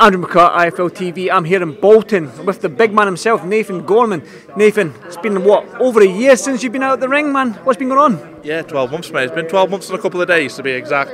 Andrew McCart, IFL TV. I'm here in Bolton with the big man himself, Nathan Gorman. Nathan, it's been what over a year since you've been out the ring, man. What's been going on? Yeah, 12 months, mate. It's been 12 months and a couple of days to be exact.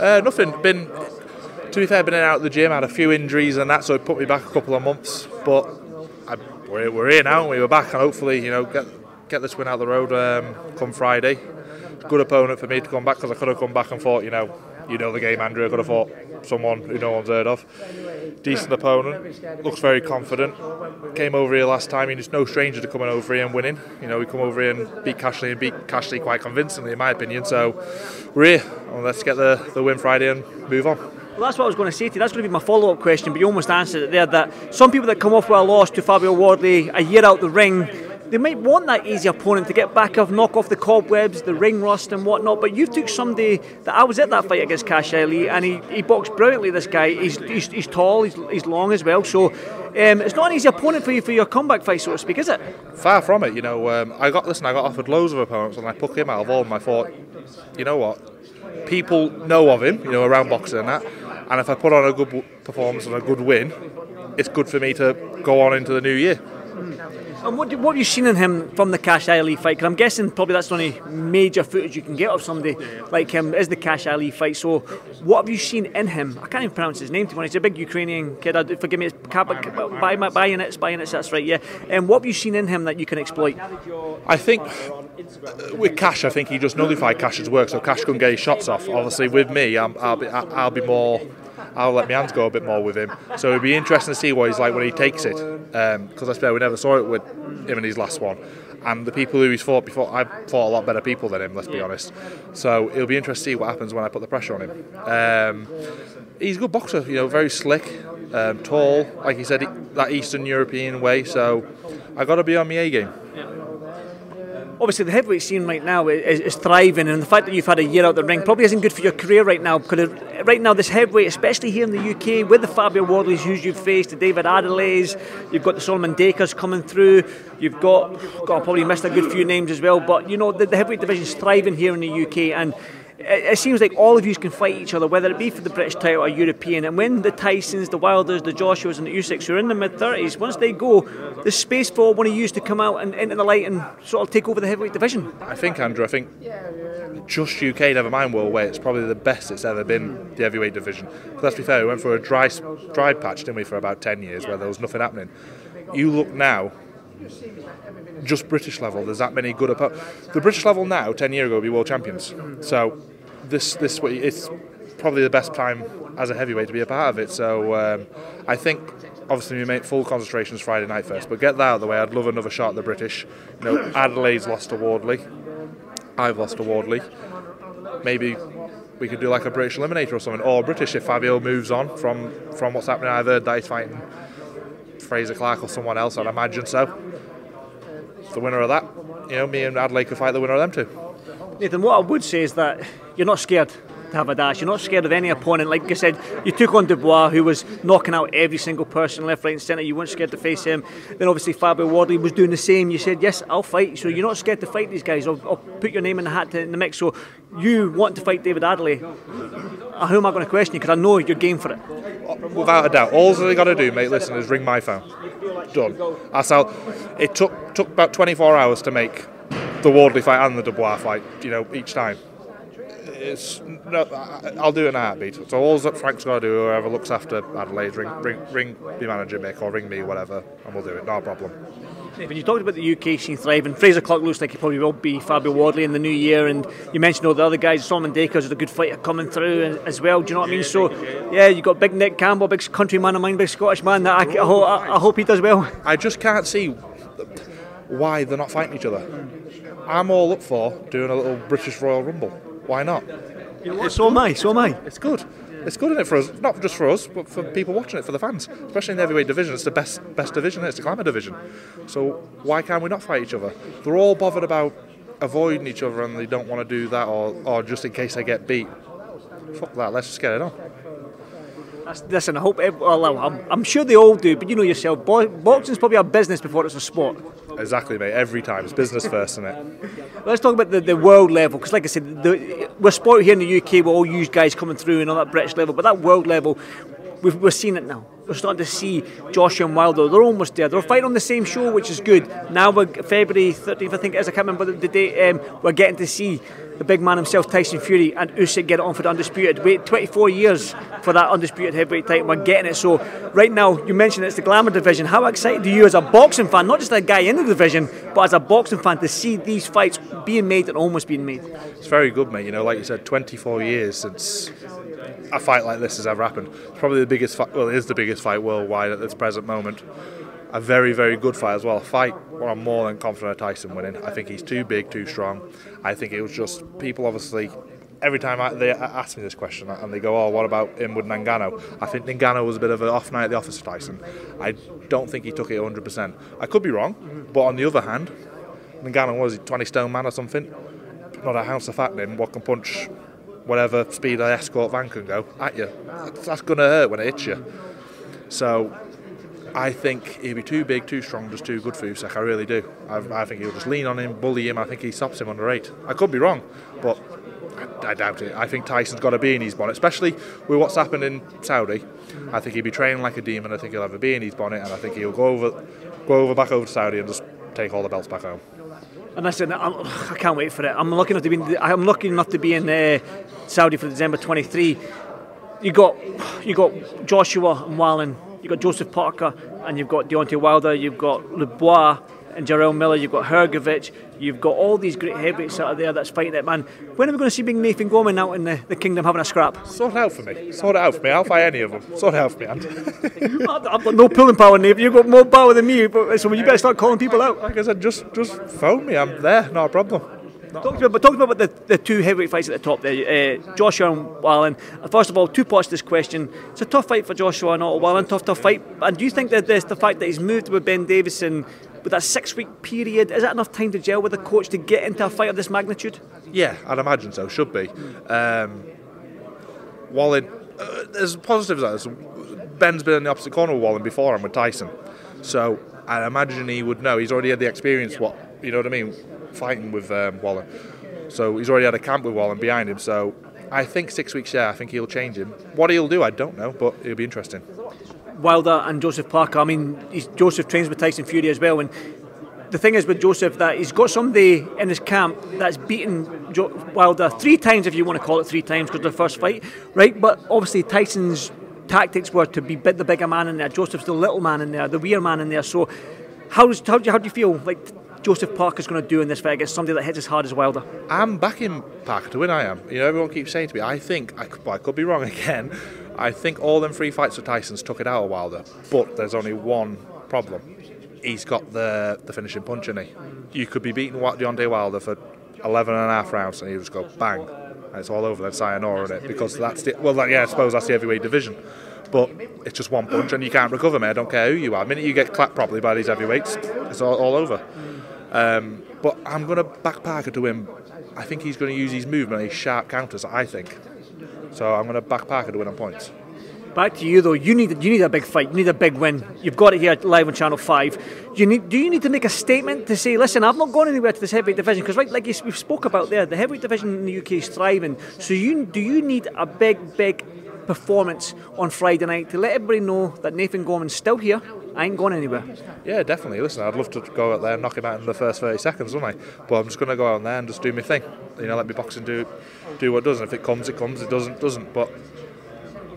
Uh, nothing. Been to be fair, been out of the gym. Had a few injuries and that, so it put me back a couple of months. But I, we're, we're here now. and We were back, and hopefully, you know, get get this win out the road um, come Friday. Good opponent for me to come back because I could have come back and fought, you know, you know the game, Andrew. Could have fought someone who no one's heard of. Decent opponent, looks very confident. Came over here last time. and He's no stranger to coming over here and winning. You know, we come over here and beat Kash Ali and beat Kash Ali quite convincingly, in my opinion. So we're here. And let's get the, the win Friday and move on. Well, that's what I was going to say to you. That's going to be my follow up question, but you almost answered it there. That some people that come off with a loss to Fabio Wardley a year out the ring they might want that easy opponent to get back off, knock off the cobwebs, the ring rust and whatnot. But you took somebody that I was at that fight against Kash Ali, and he, he boxed brilliantly. This guy, he's, he's, he's tall, he's, he's long as well. So um, it's not an easy opponent for you for your comeback fight, so to speak, is it? Far from it. You know, um, I got listen. I got offered loads of opponents, and I took him out of all of them. I thought, you know what? People know of him, you know, around boxing and that. And if I put on a good performance and a good win, it's good for me to go on into the new year. And what, what have you seen in him from the Kash Ali fight? Because I'm guessing probably that's the only major footage you can get of somebody like him is the Kash Ali fight. So what have you seen in him? I can't even pronounce his name to be He's a big Ukrainian kid. I, forgive me, it's Bayanets, Bayanets, that's right, yeah. And what have you seen in him that you can exploit? I think uh, with Cash, I think he just nullified Cash's work, so Cash couldn't get his shots off. Obviously, with me, i will be, I'll be more I'll let my hands go a bit more with him. So it'll be interesting to see what he's like when he takes it. Because um, I swear we never saw it with him in his last one. And the people who he's fought before, I've fought a lot better people than him, let's be honest. So it'll be interesting to see what happens when I put the pressure on him. Um, he's a good boxer, you know, very slick, um, tall, like he said, that Eastern European way. So I've got to be on my A game obviously the heavyweight scene right now is, is, thriving, and the fact that you've had a year out the ring probably isn't good for your career right now. Because right now, this heavyweight, especially here in the UK, with the Fabio Wardleys who you've faced, the David Adeleyes, you've got the Solomon Dacres coming through. You've got, got probably missed a good few names as well, but you know the, the heavyweight is thriving here in the UK, and it, seems like all of you can fight each other, whether it be for the British title or European. And when the Tysons, the Wilders, the Joshuas, and the Usyks who are in the mid 30s, once they go, there's space for one of you to come out and into the light and sort of take over the heavyweight division. I think, Andrew, I think just UK, never mind worldweight, it's probably the best it's ever been, the heavyweight division. But let's be fair, we went through a dry, dry patch, didn't we, for about 10 years where there was nothing happening. You look now, just British level. There's that many good opponents. The British level now, ten years ago, would be world champions. So this this it's probably the best time as a heavyweight to be a part of it. So um, I think obviously we make full concentrations Friday night first, but get that out of the way. I'd love another shot at the British. You know, Adeleye's lost to Wardley. I've lost to Wardley. Maybe we could do like a British eliminator or something, or British if Fabio moves on from from what's happening. I've heard that he's fighting Frazer Clarke or someone else. I'd imagine so. The winner of that, you know, me and Adelaide could fight the winner of them too. Nathan, what I would say is that you're not scared to have a dash. You're not scared of any opponent. Like I said, you took on Dubois, who was knocking out every single person left, right, and centre. You weren't scared to face him. Then obviously Fabio Wardley was doing the same. You said, "Yes, I'll fight." So you're not scared to fight these guys. I'll, I'll put your name in the hat to, in the mix. So you want to fight David Adeleye? Uh, who am I going to question you? Because I know you're game for it. Without a doubt, all they got to do, mate, listen, is ring my phone. Done. That's how. It took took about 24 hours to make the Wardley fight and the Dubois fight. You know, each time it's no, I'll do it in a heartbeat. So all that Frank's got to do, whoever looks after Adeleye, ring, ring, ring the manager, Mick, or ring me, whatever, and we'll do it. No problem. When you talked about the UK scene thriving, Frazer Clarke looks like he probably will be Fabio Wardley in the new year, and you mentioned all the other guys. Solomon Dacres is a good fighter coming through as well. Do you know what I mean? So, yeah, you got big Nick Campbell, big country man of mine, big Scottish man. That I, I, hope, I, I hope he does well. I just can't see why they're not fighting each other. I'm all up for doing a little British Royal Rumble. Why not? Know so am I. So am I. It's good. It's good in it for us, not just for us, but for people watching it, for the fans, especially in the heavyweight division. It's the best best division. It's the glamour division. So why can't we not fight each other? They're all bothered about avoiding each other, and they don't want to do that, or or just in case they get beat. Fuck that. Let's just get it on. Listen, I hope. Well, I'm, I'm sure they all do, but you know yourself, boxing's probably a business before it's a sport. Exactly, mate. Every time it's business first, isn't it? Let's talk about the, the world level, because like I said, the, we're sport here in the UK. We're all use guys coming through and all that British level, but that world level, we've, we're seeing it now. We're starting to see Joshua and Wilder. They're almost there. They're fighting on the same show, which is good. Now we're February 13th, I think it is. I can't remember the, the date. Um, we're getting to see the big man himself, Tyson Fury, and Usyk get it on for the undisputed. Wait 24 years for that undisputed heavyweight title. We're getting it. So right now, you mentioned it's the glamour division. How excited are you as a boxing fan, not just a guy in the division, but as a boxing fan, to see these fights being made and almost being made? It's very good, mate. You know, like you said, 24 years since a fight like this has ever happened. It's probably the biggest fight. Well, it is the biggest fight worldwide at this present moment a very, very good fight as well. A fight where I'm more than confident of Tyson winning. I think he's too big, too strong. I think it was just people obviously. Every time I, they ask me this question and they go, "Oh, what about him with Ngannou?" I think Ngannou was a bit of an off night at the office for Tyson. I don't think he took it 100%. I could be wrong, but on the other hand, Ngannou was a 20 stone man or something. Not a house of fat in. What can punch whatever speed an escort van can go at you. That's going to hurt when it hits you. So I think he'd be too big, too strong, just too good for Usyk. I really do. I, I, think he'll just lean on him, bully him. I think he stops him under eight. I could be wrong, but I, I doubt it. I think Tyson's got to be in his bonnet, especially with what's happened in Saudi. I think he'd be training like a demon. I think he'll have a bee in his bonnet, and I think he'll go over, go over back over to Saudi and just take all the belts back home. And listen, I'm, I can not wait for it. I'm lucky enough to be. In, I'm lucky enough to be in uh, Saudi for December 23. You got, you got Joshua and Wallin you've got Joseph Parker and you've got Deontay Wilder, you've got Dubois and Jarrell Miller, you've got Hrgovic, you've got all these great heavyweights out there that's fighting it, man. When are we going to see big Nathan Gorman out in the, the kingdom having a scrap? Sort it out for me. Sort it out for me. I'll fight any of them. Sort it out for me, I've got no pulling power, Nathan. You've got more power than me, so you better start calling people out. Like I said, just just phone me. I'm there. Not a problem. Talk about, talk about the, the two heavyweight fights at the top there, uh, Joshua and Wallin. First of all, two parts to this question. It's a tough fight for Joshua and Otto Wallin, tough, tough fight. And do you think that this, the fact that he's moved with Ben Davison with that six week period, is that enough time to gel with the coach to get into a fight of this magnitude? Yeah, I'd imagine so, should be. Um, Wallin, uh, there's positives that Ben's been in the opposite corner with Wallin before and with Tyson. So I imagine he would know. He's already had the experience, what, you know what I mean? Fighting with um, Wallin. So he's already had a camp with Waller behind him. So I think six weeks, yeah, I think he'll change him. What he'll do, I don't know, but it'll be interesting. Wilder and Joseph Parker. I mean, Joseph trains with Tyson Fury as well, and the thing is with Joseph that he's got somebody in his camp that's beaten jo- Wilder three times, if you want to call it three times, because the first fight, right? But obviously Tyson's tactics were to be the bigger man in there. Joseph's the little man in there, the weird man in there. So, how's how do you, how do you feel like Joseph Parker's going to do in this fight against somebody that hits as hard as Wilder? I'm backing Parker to win. I am. You know, everyone keeps saying to me, I think I could, I could be wrong again. I think all them three fights with Tyson's took it out of Wilder, but there's only one problem. He's got the the finishing punch in he. You could be beating Deontay Wilder for 11 and a half rounds and he just go bang, and it's all over. Then sayonara in it because that's the well, yeah, I suppose that's the heavyweight division but it's just one punch and you can't recover, mate. I don't care who you are. The minute you get clapped properly by these heavyweights, it's all, all over. Um, but I'm going to back Parker to win. I think he's going to use his movement, his sharp counters. I think. So I'm going to back Parker to win on points. Back to you though. You need you need a big fight. You need a big win. You've got it here live on Channel Five. You need. Do you need to make a statement to say, listen, I've not gone anywhere to this heavyweight division because, right, like we've spoke about there, the heavyweight division in the UK is thriving. So you do you need a big, big performance on Friday night to let everybody know that Nathan Gorman's still here. I ain't going anywhere. Yeah, definitely. Listen, I'd love to go out there and knock him out in the first 30 seconds, wouldn't I? But I'm just going to go out there and just do my thing. You know, let me boxing do do what does. And if it comes, it comes. It doesn't, doesn't. But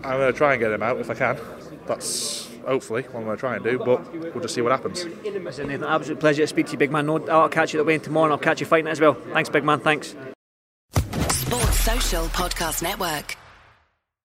I'm going to try and get him out if I can. That's hopefully what I'm going to try and do. But we'll just see what happens. Listen, Nathan, absolute pleasure to speak to you, big man. No, I'll catch you at the weigh tomorrow and I'll catch you fighting it as well. Thanks, big man. Thanks. Sports Social Podcast Network.